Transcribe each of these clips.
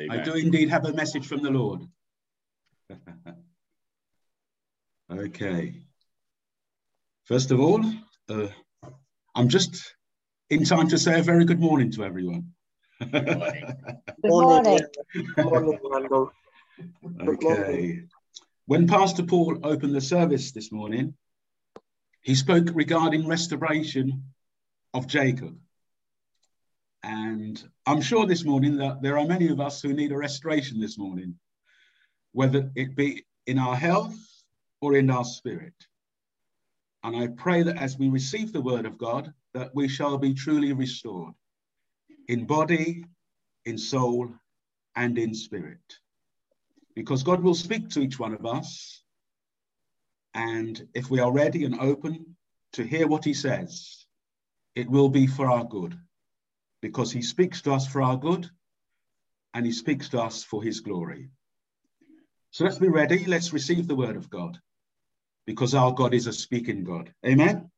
Amen. I do indeed have a message from the Lord. okay. First of all, uh, I'm just in time to say a very good morning to everyone. Good morning. Good morning. okay. When Pastor Paul opened the service this morning, he spoke regarding restoration of Jacob. And I'm sure this morning that there are many of us who need a restoration this morning, whether it be in our health or in our spirit. And I pray that as we receive the word of God, that we shall be truly restored in body, in soul, and in spirit. Because God will speak to each one of us. And if we are ready and open to hear what he says, it will be for our good because he speaks to us for our good and he speaks to us for his glory. So let's be ready. Let's receive the word of God because our God is a speaking God. Amen.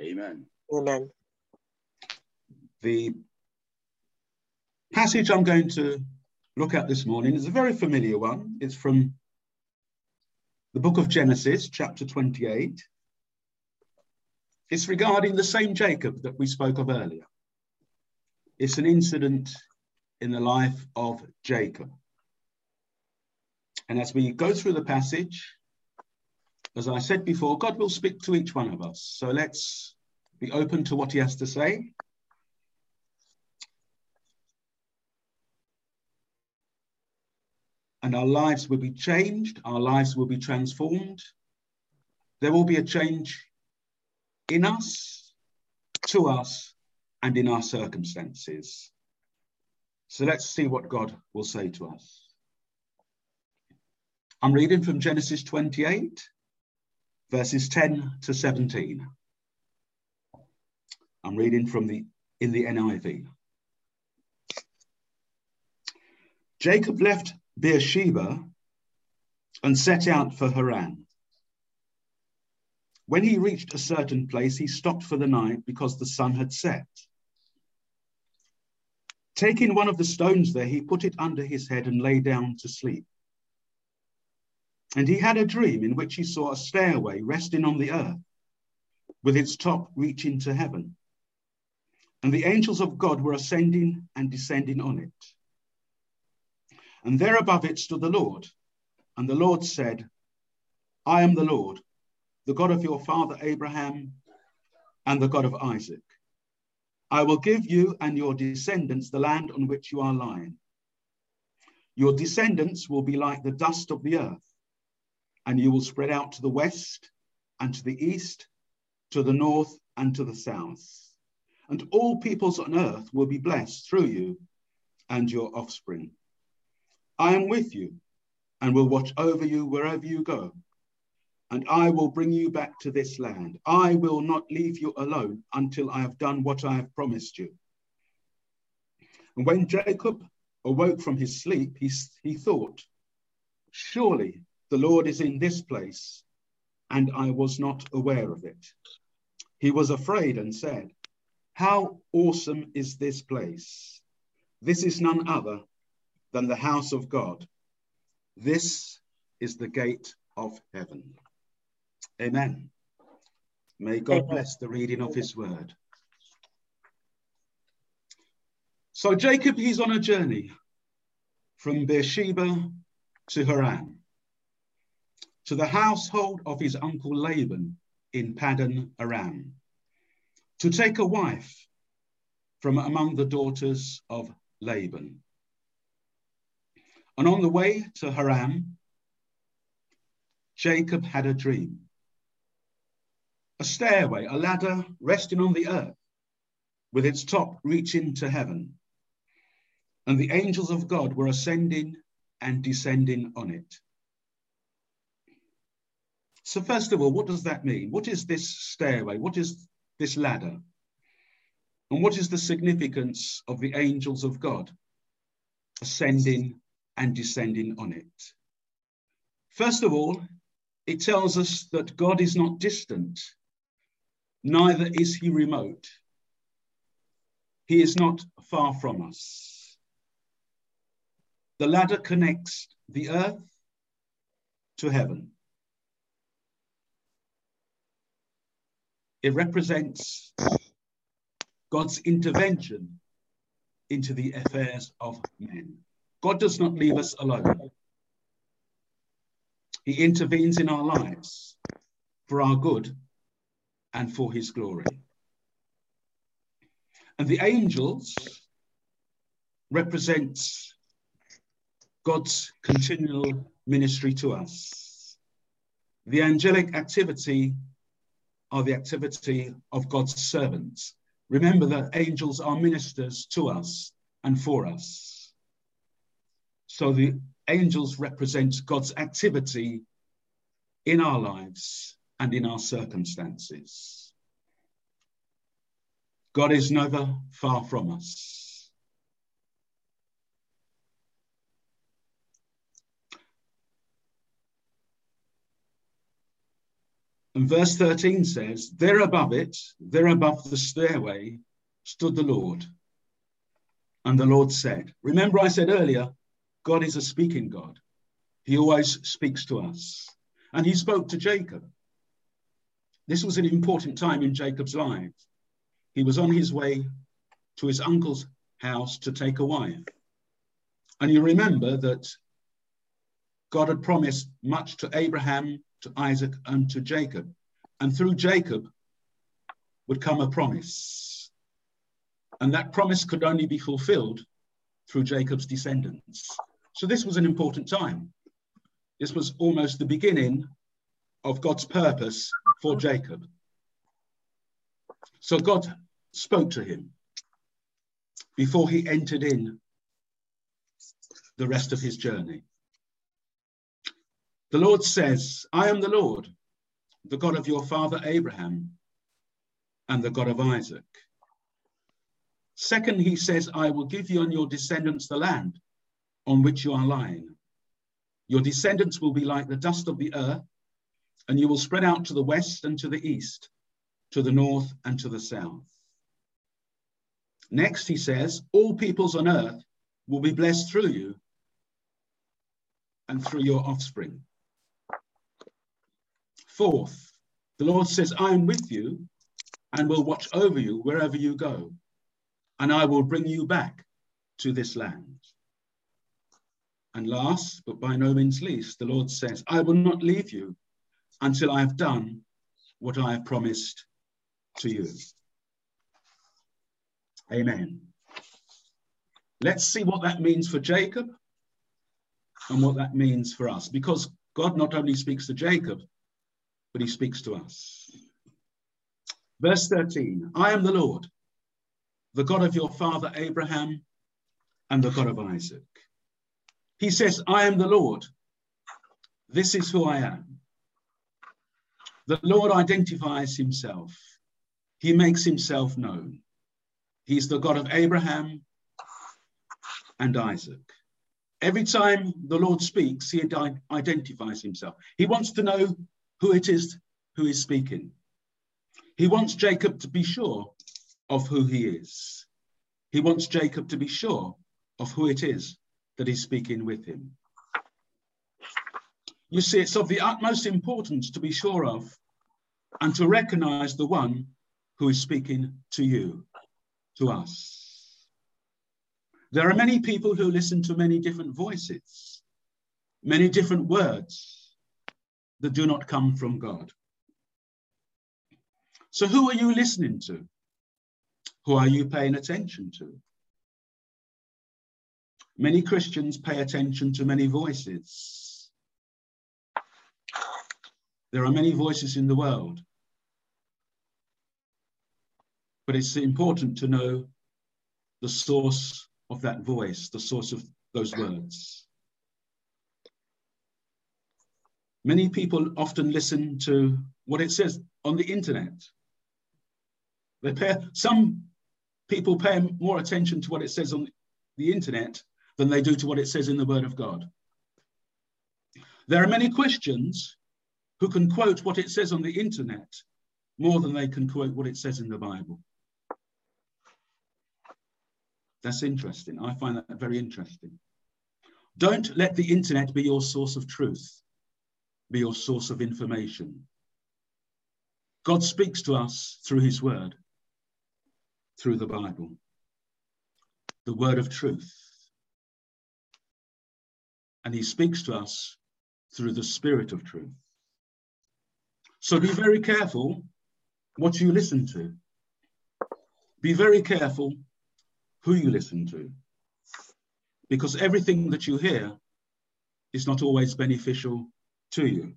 Amen. Amen. The passage I'm going to look at this morning is a very familiar one. It's from the book of Genesis, chapter 28. It's regarding the same Jacob that we spoke of earlier. It's an incident in the life of Jacob. And as we go through the passage, as I said before, God will speak to each one of us. So let's be open to what he has to say. And our lives will be changed, our lives will be transformed. There will be a change in us, to us, and in our circumstances. So let's see what God will say to us. I'm reading from Genesis 28, verses 10 to 17. I'm reading from the in the NIV. Jacob left Beersheba and set out for Haran. When he reached a certain place, he stopped for the night because the sun had set. Taking one of the stones there, he put it under his head and lay down to sleep. And he had a dream in which he saw a stairway resting on the earth, with its top reaching to heaven. And the angels of God were ascending and descending on it. And there above it stood the Lord. And the Lord said, I am the Lord, the God of your father Abraham and the God of Isaac. I will give you and your descendants the land on which you are lying. Your descendants will be like the dust of the earth, and you will spread out to the west and to the east, to the north and to the south. And all peoples on earth will be blessed through you and your offspring. I am with you and will watch over you wherever you go and I will bring you back to this land. I will not leave you alone until I have done what I have promised you. And when Jacob awoke from his sleep, he, he thought, Surely the Lord is in this place, and I was not aware of it. He was afraid and said, How awesome is this place! This is none other than the house of God. This is the gate of heaven. Amen. May God Amen. bless the reading of his word. So Jacob, he's on a journey from Beersheba to Haran, to the household of his uncle Laban in Paddan Aram, to take a wife from among the daughters of Laban. And on the way to Haran, Jacob had a dream a stairway, a ladder resting on the earth, with its top reaching to heaven. And the angels of God were ascending and descending on it. So, first of all, what does that mean? What is this stairway? What is this ladder? And what is the significance of the angels of God ascending and descending on it? First of all, it tells us that God is not distant, neither is he remote. He is not far from us. the ladder connects the earth to heaven. It represents God's intervention into the affairs of men. God does not leave us alone. He intervenes in our lives for our good and for his glory. And the angels represent God's continual ministry to us. The angelic activity are the activity of God's servants. Remember that angels are ministers to us and for us. So the angels represent God's activity in our lives and in our circumstances. God is never far from us. And verse 13 says, There above it, there above the stairway, stood the Lord. And the Lord said, Remember, I said earlier, God is a speaking God. He always speaks to us. And he spoke to Jacob. This was an important time in Jacob's life. He was on his way to his uncle's house to take a wife. And you remember that God had promised much to Abraham, to Isaac, and to Jacob. And through Jacob would come a promise. And that promise could only be fulfilled through Jacob's descendants. So this was an important time. This was almost the beginning of God's purpose for Jacob. So God spoke to him before he entered in the rest of his journey. The Lord says, I am the Lord, the God of your father Abraham and the God of Isaac. Second, he says, I will give you and your descendants the land on which you are lying. Your descendants will be like the dust of the earth, and you will spread out to the west and to the east, to the north and to the south. Next, he says, all peoples on earth will be blessed through you and through your offspring. Fourth, the Lord says, I am with you and will watch over you wherever you go, and I will bring you back to this land. And last, but by no means least, the Lord says, I will not leave you until I have done what I have promised to you. Amen. Let's see what that means for Jacob and what that means for us, because God not only speaks to Jacob, but he speaks to us. Verse 13 I am the Lord, the God of your father Abraham and the God of Isaac. He says, I am the Lord. This is who I am. The Lord identifies himself. He makes himself known. He's the God of Abraham and Isaac. Every time the Lord speaks, he identifies himself. He wants to know who it is who is speaking. He wants Jacob to be sure of who he is. He wants Jacob to be sure of who it is that is speaking with him. You see, it's of the utmost importance to be sure of and to recognize the one who is speaking to you, to us. There are many people who listen to many different voices, many different words that do not come from God. So, who are you listening to? Who are you paying attention to? Many Christians pay attention to many voices. There are many voices in the world. But it's important to know the source of that voice, the source of those words. Many people often listen to what it says on the internet. They pay, some people pay more attention to what it says on the internet than they do to what it says in the Word of God. There are many Christians who can quote what it says on the internet more than they can quote what it says in the Bible. That's interesting. I find that very interesting. Don't let the internet be your source of truth, be your source of information. God speaks to us through his word, through the Bible, the word of truth. And he speaks to us through the spirit of truth. So be very careful what you listen to. Be very careful who you listen to because everything that you hear is not always beneficial to you.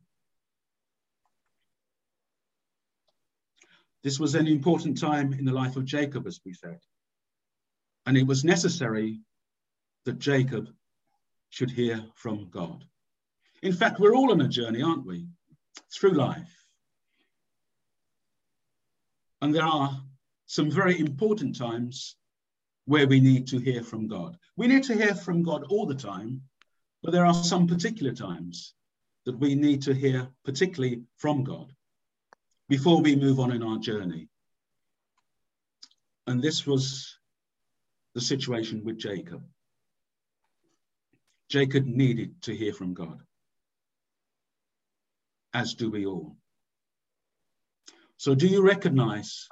This was an important time in the life of Jacob, as we said, and it was necessary that Jacob should hear from God. In fact, we're all on a journey, aren't we? Through life. And there are some very important times where we need to hear from God. We need to hear from God all the time, but there are some particular times that we need to hear particularly from God before we move on in our journey. And this was the situation with Jacob. Jacob needed to hear from God, as do we all. So, do you recognize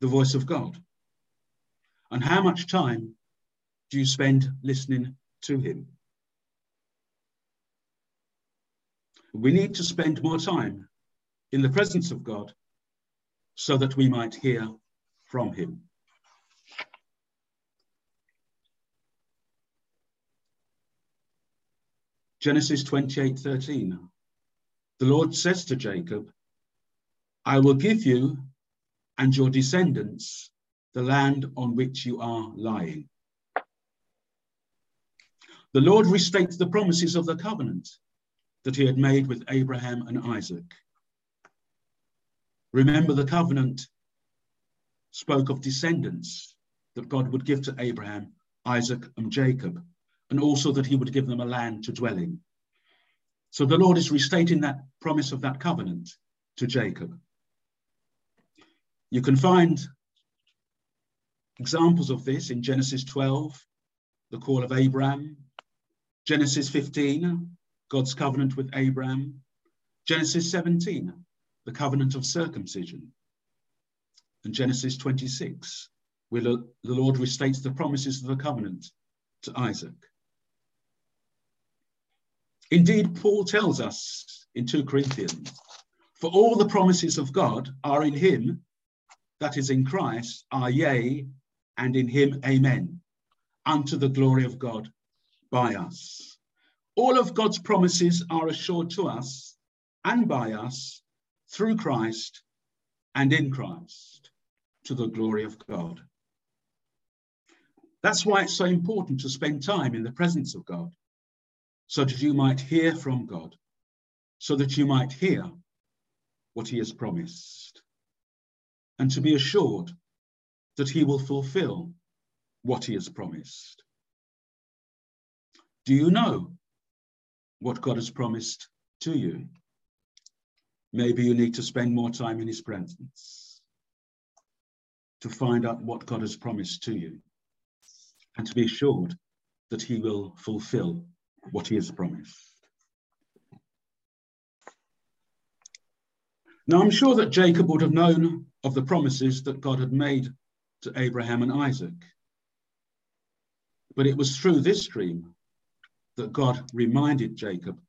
the voice of God? And how much time do you spend listening to him? We need to spend more time in the presence of God so that we might hear from him. Genesis 28 13. The Lord says to Jacob, I will give you and your descendants the land on which you are lying. The Lord restates the promises of the covenant that he had made with Abraham and Isaac. Remember, the covenant spoke of descendants that God would give to Abraham, Isaac, and Jacob, and also that he would give them a land to dwell in. So the Lord is restating that promise of that covenant to Jacob. You can find Examples of this in Genesis 12, the call of Abraham, Genesis 15, God's covenant with Abraham, Genesis 17, the covenant of circumcision, and Genesis 26, where the Lord restates the promises of the covenant to Isaac. Indeed, Paul tells us in 2 Corinthians, for all the promises of God are in him, that is in Christ, are yea, and in him, amen, unto the glory of God by us. All of God's promises are assured to us and by us through Christ and in Christ to the glory of God. That's why it's so important to spend time in the presence of God, so that you might hear from God, so that you might hear what he has promised, and to be assured that he will fulfill what he has promised. Do you know what God has promised to you? Maybe you need to spend more time in his presence to find out what God has promised to you and to be assured that he will fulfill what he has promised. Now, I'm sure that Jacob would have known of the promises that God had made to Abraham and Isaac. But it was through this dream that God reminded Jacob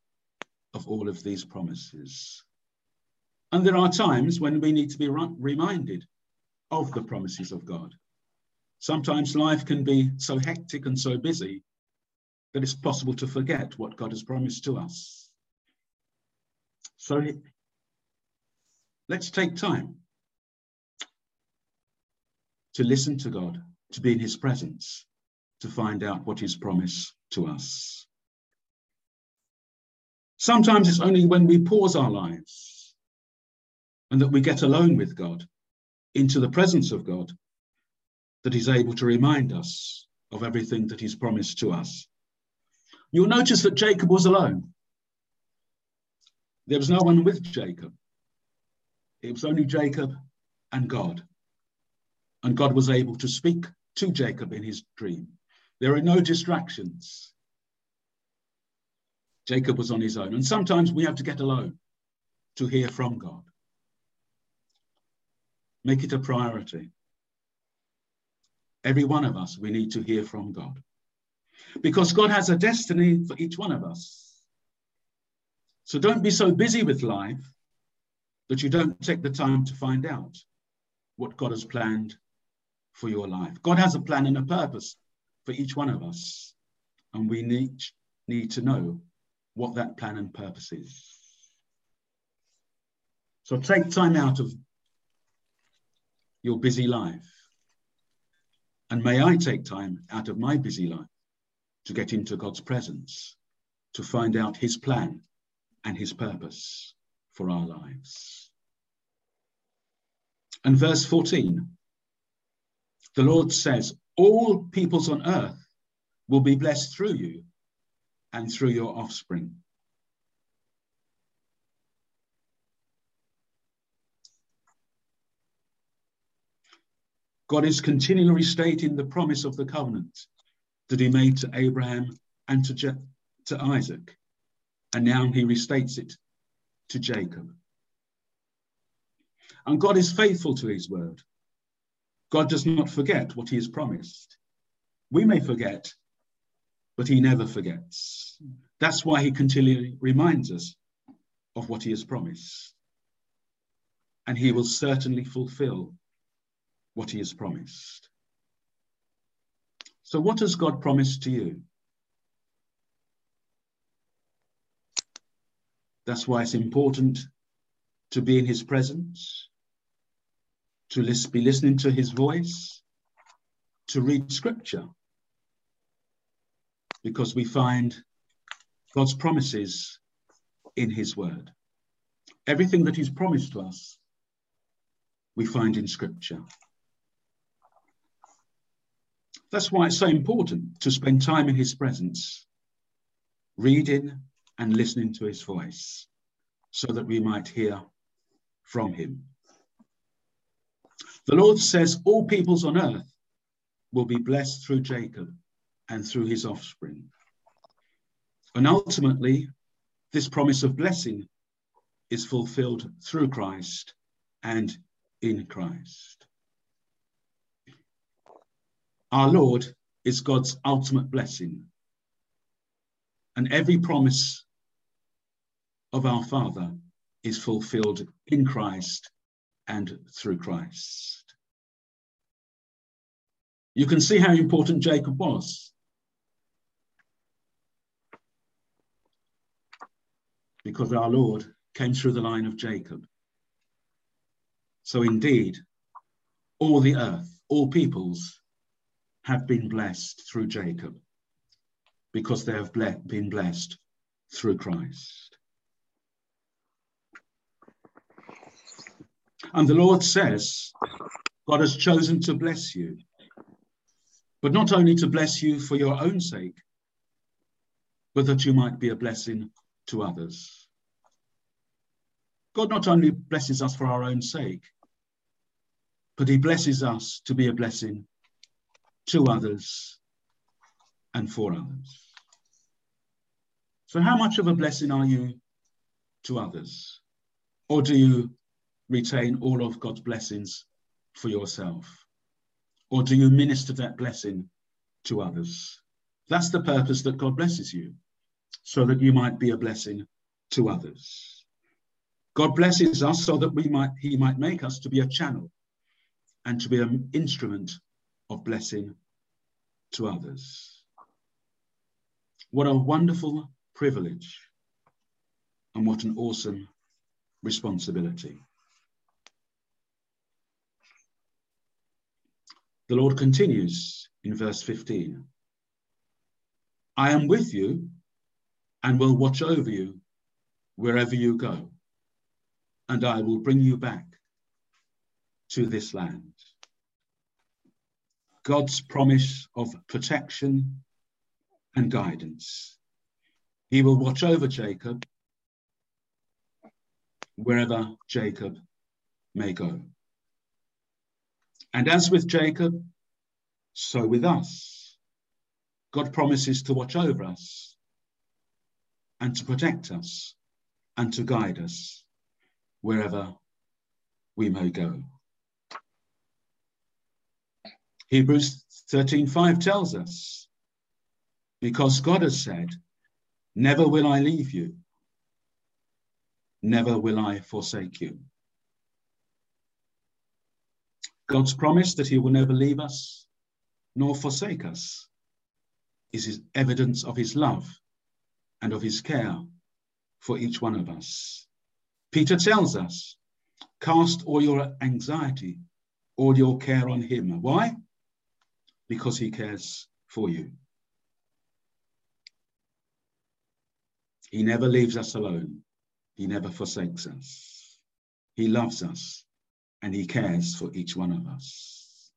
of all of these promises. And there are times when we need to be reminded of the promises of God. Sometimes life can be so hectic and so busy that it's possible to forget what God has promised to us. So let's take time to listen to God, to be in his presence, to find out what he's promised to us. Sometimes it's only when we pause our lives and that we get alone with God, into the presence of God, that he's able to remind us of everything that he's promised to us. You'll notice that Jacob was alone. There was no one with Jacob. It was only Jacob and God and God was able to speak to Jacob in his dream. There are no distractions. Jacob was on his own. And sometimes we have to get alone to hear from God. Make it a priority. Every one of us, we need to hear from God. Because God has a destiny for each one of us. So don't be so busy with life that you don't take the time to find out what God has planned for your life. God has a plan and a purpose for each one of us. And we need, need to know what that plan and purpose is. So take time out of your busy life. And may I take time out of my busy life to get into God's presence, to find out his plan and his purpose for our lives. And verse 14, the Lord says, All peoples on earth will be blessed through you and through your offspring. God is continually restating the promise of the covenant that he made to Abraham and to, Je- to Isaac. And now he restates it to Jacob. And God is faithful to his word. God does not forget what he has promised. We may forget, but he never forgets. That's why he continually reminds us of what he has promised. And he will certainly fulfill what he has promised. So, what has God promised to you? That's why it's important to be in his presence, to be listening to his voice, to read scripture, because we find God's promises in his word. Everything that he's promised to us, we find in scripture. That's why it's so important to spend time in his presence, reading and listening to his voice, so that we might hear from him. The Lord says, All peoples on earth will be blessed through Jacob and through his offspring. And ultimately, this promise of blessing is fulfilled through Christ and in Christ. Our Lord is God's ultimate blessing. And every promise of our Father is fulfilled in Christ and through Christ. You can see how important Jacob was. Because our Lord came through the line of Jacob. So indeed, all the earth, all peoples have been blessed through Jacob because they have ble- been blessed through Christ. And the Lord says, God has chosen to bless you, but not only to bless you for your own sake, but that you might be a blessing to others. God not only blesses us for our own sake, but he blesses us to be a blessing to others and for others. So, how much of a blessing are you to others? Or do you retain all of God's blessings for yourself? Or do you minister that blessing to others? That's the purpose that God blesses you, so that you might be a blessing to others. God blesses us so that we might, He might make us to be a channel and to be an instrument of blessing to others. What a wonderful privilege and what an awesome responsibility. The Lord continues in verse 15 I am with you and will watch over you wherever you go, and I will bring you back to this land. God's promise of protection and guidance. He will watch over Jacob wherever Jacob may go. And as with Jacob, so with us. God promises to watch over us and to protect us and to guide us wherever we may go. Hebrews 13:5 tells us, because God has said, Never will I leave you, never will I forsake you. God's promise that he will never leave us nor forsake us is his evidence of his love and of his care for each one of us. Peter tells us, cast all your anxiety, all your care on him. Why? Because he cares for you. He never leaves us alone. He never forsakes us. He loves us and he cares for each one of us.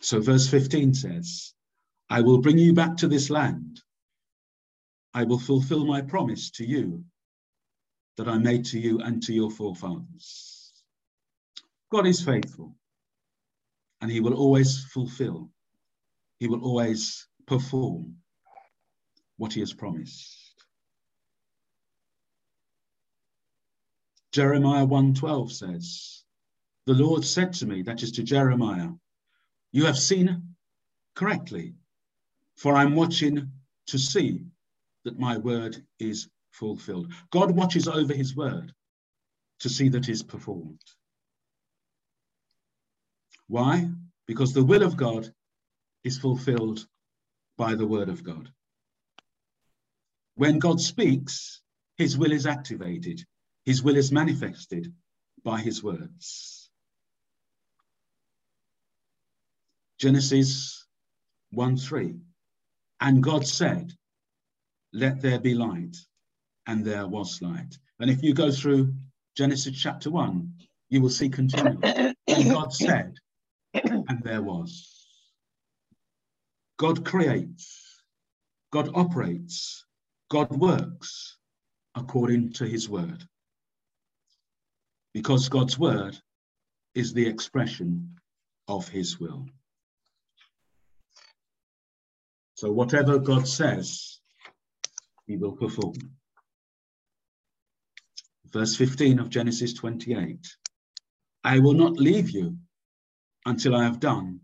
So, verse 15 says, I will bring you back to this land. I will fulfill my promise to you that I made to you and to your forefathers. God is faithful and he will always fulfill, he will always perform what he has promised. Jeremiah 1:12 says, The Lord said to me, that is to Jeremiah, You have seen correctly, for I'm watching to see that my word is fulfilled. God watches over his word to see that is performed. Why? Because the will of God is fulfilled by the word of God. When God speaks, his will is activated. His will is manifested by his words. Genesis 1 3. And God said, Let there be light, and there was light. And if you go through Genesis chapter 1, you will see continually. and God said, and there was. God creates, God operates, God works according to his word because God's word is the expression of his will. So whatever God says, he will perform. Verse 15 of Genesis 28 I will not leave you until I have done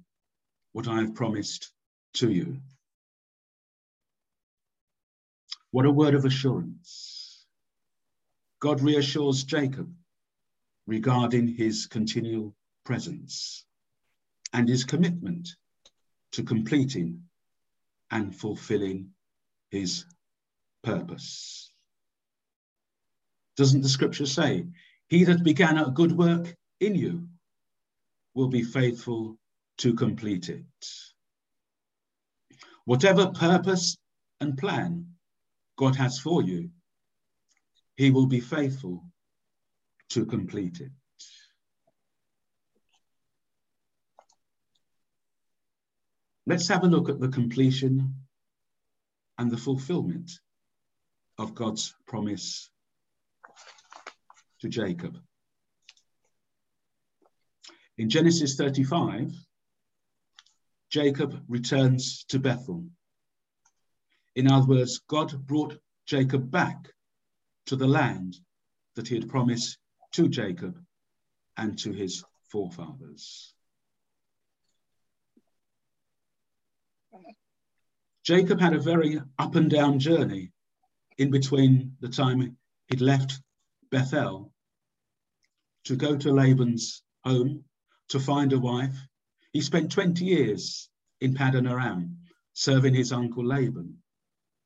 what I have promised to you. What a word of assurance. God reassures Jacob regarding his continual presence and his commitment to completing and fulfilling his purpose. Doesn't the scripture say, He that began a good work in you will be faithful to complete it? Whatever purpose and plan God has for you, He will be faithful to complete it. Let's have a look at the completion and the fulfillment of God's promise to Jacob. In Genesis 35, Jacob returns to Bethel. In other words, God brought Jacob back to the land that he had promised to Jacob and to his forefathers. Jacob had a very up and down journey in between the time he'd left Bethel to go to Laban's home to find a wife. He spent 20 years in Paddan Aram serving his uncle Laban,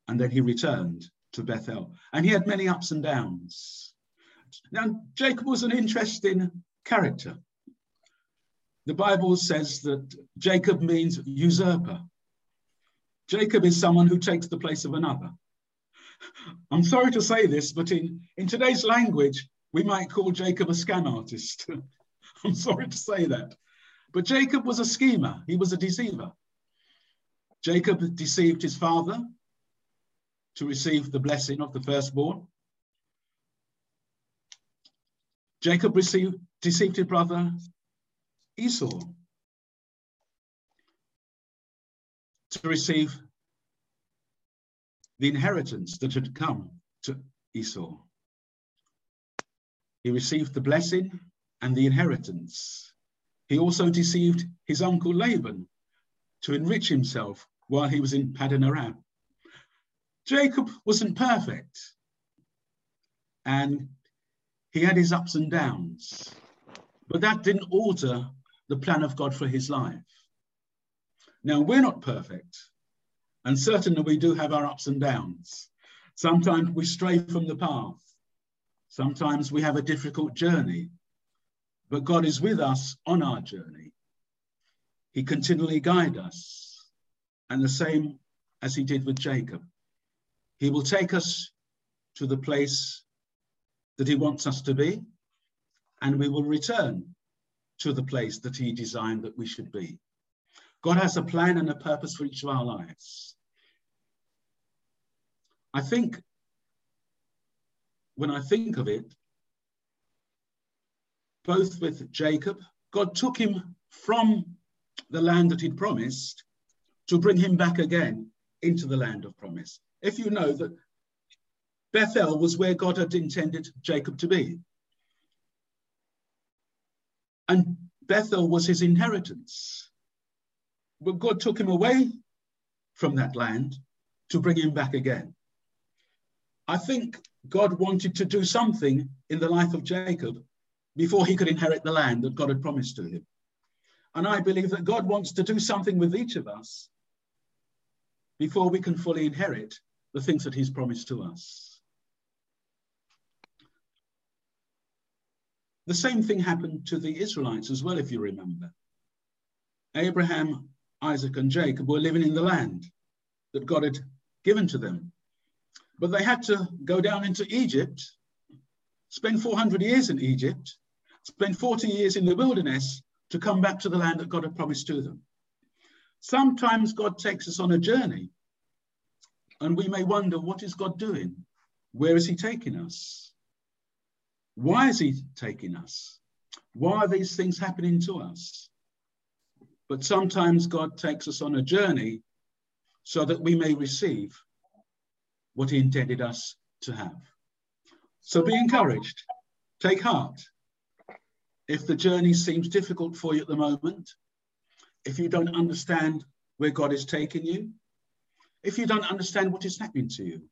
and then he returned to Bethel. And he had many ups and downs. Now, Jacob was an interesting character. The Bible says that Jacob means usurper. Jacob is someone who takes the place of another. I'm sorry to say this, but in, in today's language, we might call Jacob a scam artist. I'm sorry to say that. But Jacob was a schemer, he was a deceiver. Jacob deceived his father to receive the blessing of the firstborn. Jacob received, deceived his brother Esau to receive the inheritance that had come to Esau. He received the blessing and the inheritance. He also deceived his uncle Laban to enrich himself while he was in Paddan Aram. Jacob wasn't perfect, and he had his ups and downs, but that didn't alter the plan of God for his life. Now, we're not perfect, and certainly we do have our ups and downs. Sometimes we stray from the path. Sometimes we have a difficult journey, but God is with us on our journey. He continually guides us, and the same as he did with Jacob. He will take us to the place that he wants us to be, and we will return to the place that he designed that we should be. God has a plan and a purpose for each of our lives. I think when I think of it, both with Jacob, God took him from the land that he'd promised to bring him back again into the land of promise. If you know that Bethel was where God had intended Jacob to be. And Bethel was his inheritance. But God took him away from that land to bring him back again. I think God wanted to do something in the life of Jacob before he could inherit the land that God had promised to him. And I believe that God wants to do something with each of us before we can fully inherit the things that he's promised to us. The same thing happened to the Israelites as well, if you remember. Abraham Isaac and Jacob were living in the land that God had given to them. But they had to go down into Egypt, spend 400 years in Egypt, spend 40 years in the wilderness to come back to the land that God had promised to them. Sometimes God takes us on a journey and we may wonder, what is God doing? Where is he taking us? Why is he taking us? Why are these things happening to us? But sometimes God takes us on a journey so that we may receive what he intended us to have. So be encouraged, take heart. If the journey seems difficult for you at the moment, if you don't understand where God is taking you, if you don't understand what is happening to you,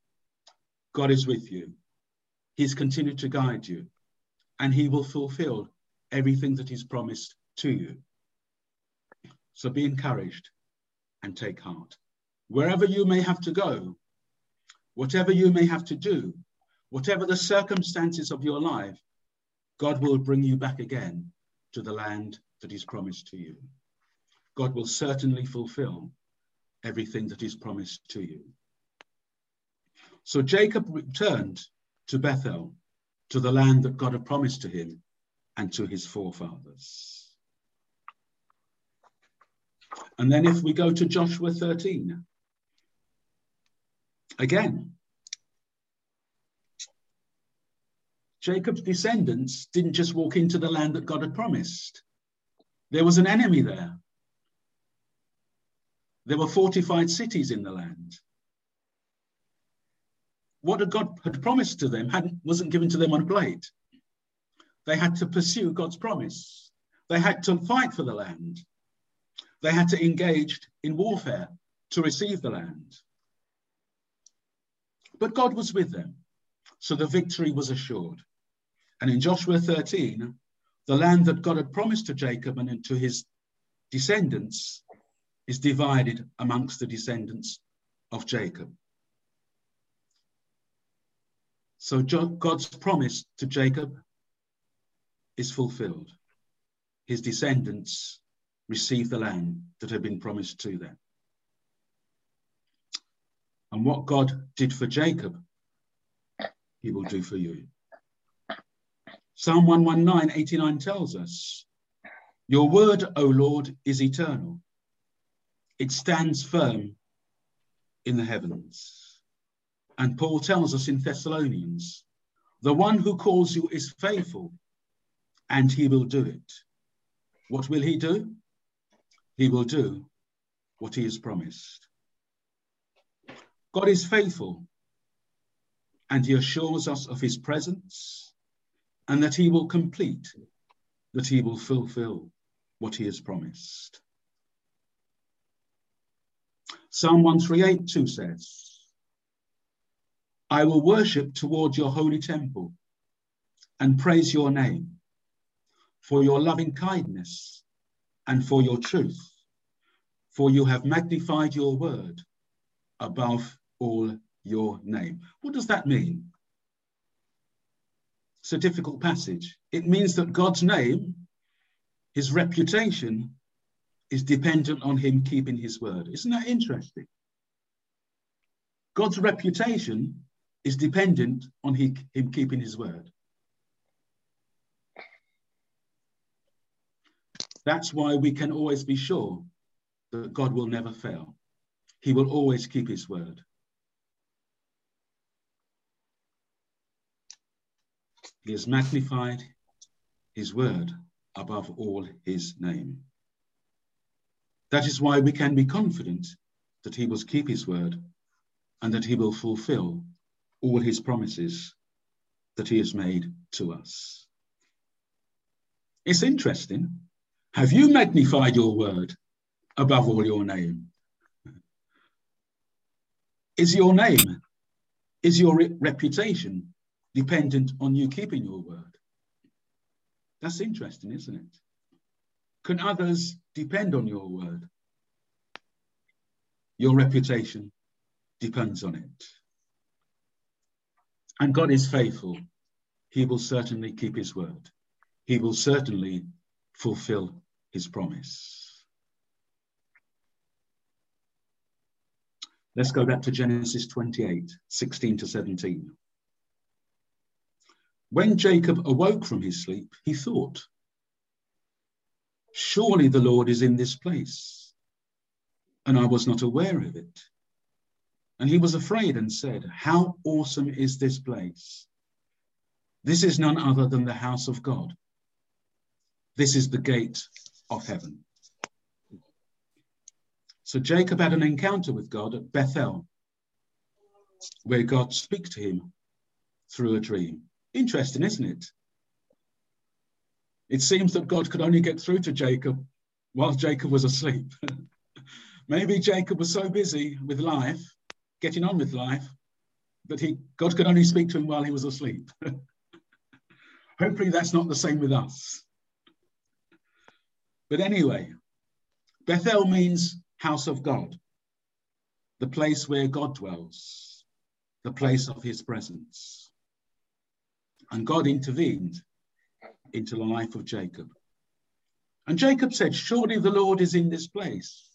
God is with you. He's continued to guide you, and He will fulfill everything that He's promised to you. So be encouraged and take heart. Wherever you may have to go, whatever you may have to do, whatever the circumstances of your life, God will bring you back again to the land that He's promised to you. God will certainly fulfill everything that He's promised to you. So Jacob returned to Bethel, to the land that God had promised to him and to his forefathers. And then if we go to Joshua 13, again, Jacob's descendants didn't just walk into the land that God had promised. There was an enemy there. There were fortified cities in the land. What God had promised to them wasn't given to them on a plate. They had to pursue God's promise. They had to fight for the land. They had to engage in warfare to receive the land. But God was with them, so the victory was assured. And in Joshua 13, the land that God had promised to Jacob and to his descendants is divided amongst the descendants of Jacob. So God's promise to Jacob is fulfilled. His descendants receive the land that had been promised to them. And what God did for Jacob, he will do for you. Psalm 119, 89 tells us, Your word, O Lord, is eternal. It stands firm in the heavens. And Paul tells us in Thessalonians, the one who calls you is faithful, and he will do it. What will he do? he will do what he has promised. God is faithful and he assures us of his presence and that he will complete, that he will fulfill what he has promised. Psalm 138 says, I will worship toward your holy temple and praise your name for your loving kindness and for your truth, for you have magnified your word above all your name. What does that mean? It's a difficult passage. It means that God's name, his reputation, is dependent on him keeping his word. Isn't that interesting? God's reputation is dependent on he, him keeping his word. That's why we can always be sure that God will never fail. He will always keep his word. He has magnified his word above all his name. That is why we can be confident that he will keep his word and that he will fulfill all his promises that he has made to us. It's interesting have you magnified your word above all your name? Is your name, is your re reputation dependent on you keeping your word? That's interesting, isn't it? Can others depend on your word? Your reputation depends on it. And God is faithful. He will certainly keep his word. He will certainly fulfill his promise. Let's go back to Genesis 28, 16 to 17. When Jacob awoke from his sleep, he thought, Surely the Lord is in this place, and I was not aware of it. And he was afraid and said, How awesome is this place! This is none other than the house of God. This is the gate of heaven. So Jacob had an encounter with God at Bethel, where God speaks to him through a dream. Interesting, isn't it? It seems that God could only get through to Jacob while Jacob was asleep. Maybe Jacob was so busy with life, getting on with life, that he God could only speak to him while he was asleep. Hopefully that's not the same with us. But anyway, Bethel means house of God, the place where God dwells, the place of his presence. And God intervened into the life of Jacob. And Jacob said, Surely the Lord is in this place,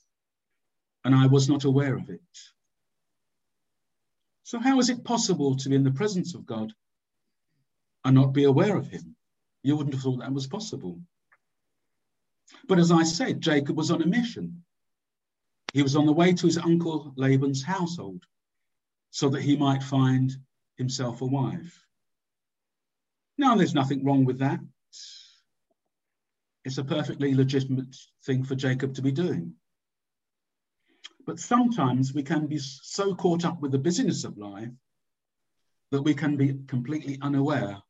and I was not aware of it. So, how is it possible to be in the presence of God and not be aware of him? You wouldn't have thought that was possible. But as I said, Jacob was on a mission. He was on the way to his uncle Laban's household so that he might find himself a wife. Now, there's nothing wrong with that. It's a perfectly legitimate thing for Jacob to be doing. But sometimes we can be so caught up with the busyness of life that we can be completely unaware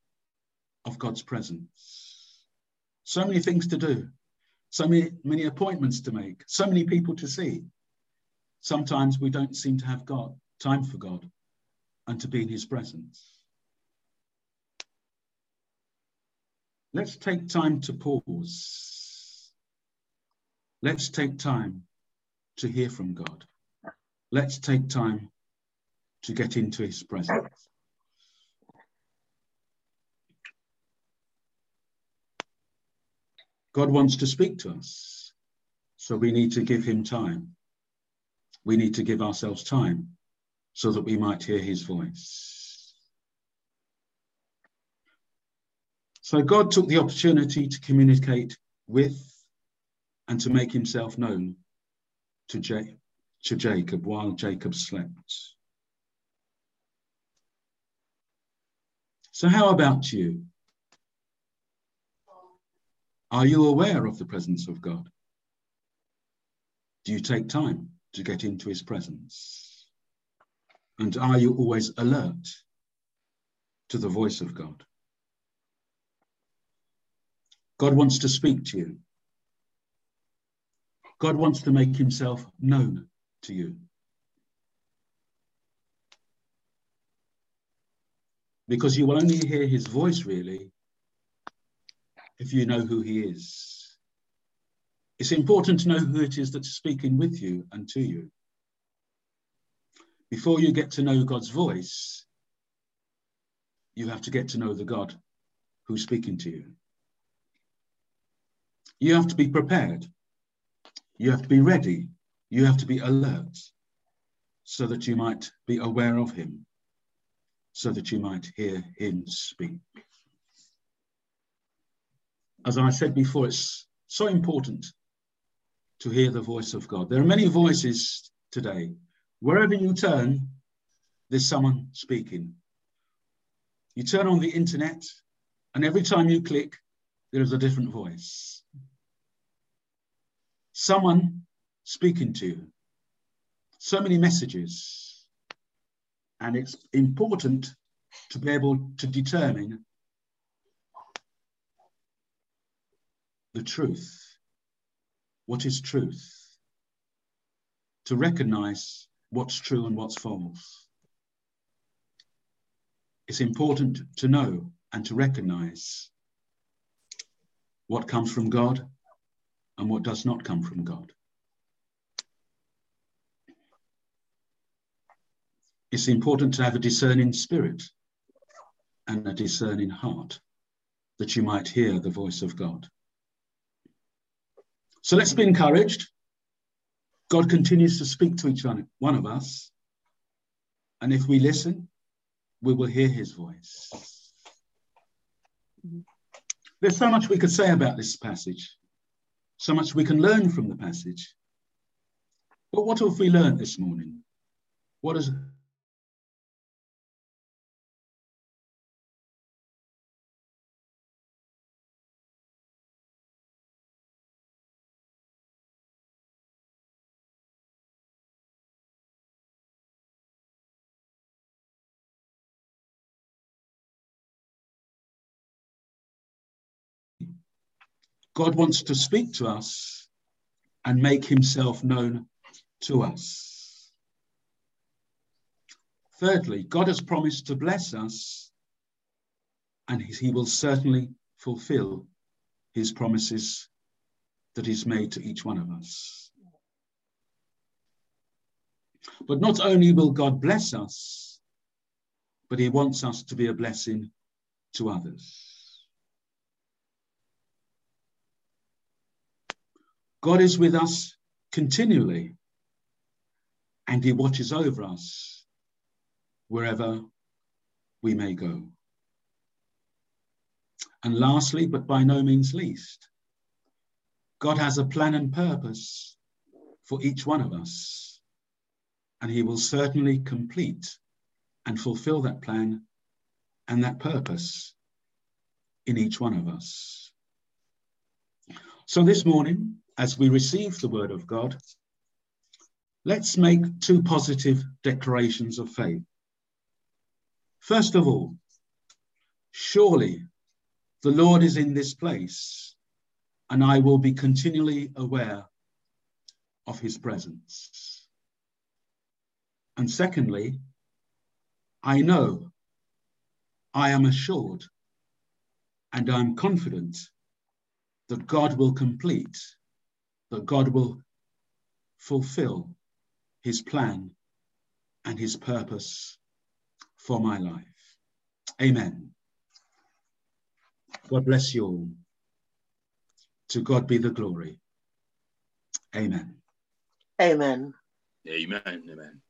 of God's presence. So many things to do, so many, many appointments to make, so many people to see. Sometimes we don't seem to have God, time for God and to be in his presence. Let's take time to pause. Let's take time to hear from God. Let's take time to get into his presence. God wants to speak to us. So we need to give him time. We need to give ourselves time so that we might hear his voice. So God took the opportunity to communicate with and to make himself known to, J- to Jacob while Jacob slept. So, how about you? Are you aware of the presence of God? Do you take time to get into his presence? And are you always alert to the voice of God? God wants to speak to you. God wants to make himself known to you. Because you will only hear his voice really if you know who he is. It's important to know who it is that's speaking with you and to you. Before you get to know God's voice, you have to get to know the God who's speaking to you. You have to be prepared. You have to be ready. You have to be alert so that you might be aware of him, so that you might hear him speak. As I said before, it's so important to hear the voice of God. There are many voices today. Wherever you turn, there's someone speaking. You turn on the internet, and every time you click, there is a different voice. Someone speaking to you. So many messages. And it's important to be able to determine the truth. What is truth? To recognize what's true and what's false. It's important to know and to recognize what comes from God and what does not come from God. It's important to have a discerning spirit and a discerning heart that you might hear the voice of God. So let's be encouraged. God continues to speak to each one of us. And if we listen, we will hear his voice. Mm-hmm. There's so much we could say about this passage, so much we can learn from the passage. But what have we learned this morning? What is God wants to speak to us and make himself known to us. Thirdly, God has promised to bless us, and he will certainly fulfill his promises that he's made to each one of us. But not only will God bless us, but he wants us to be a blessing to others. God is with us continually, and He watches over us wherever we may go. And lastly, but by no means least, God has a plan and purpose for each one of us, and He will certainly complete and fulfill that plan and that purpose in each one of us. So this morning, as we receive the word of God, let's make two positive declarations of faith. First of all, surely the Lord is in this place, and I will be continually aware of his presence. And secondly, I know, I am assured, and I'm confident that God will complete that God will fulfill his plan and his purpose for my life. Amen. God bless you all. To God be the glory. Amen. Amen. Amen. Amen.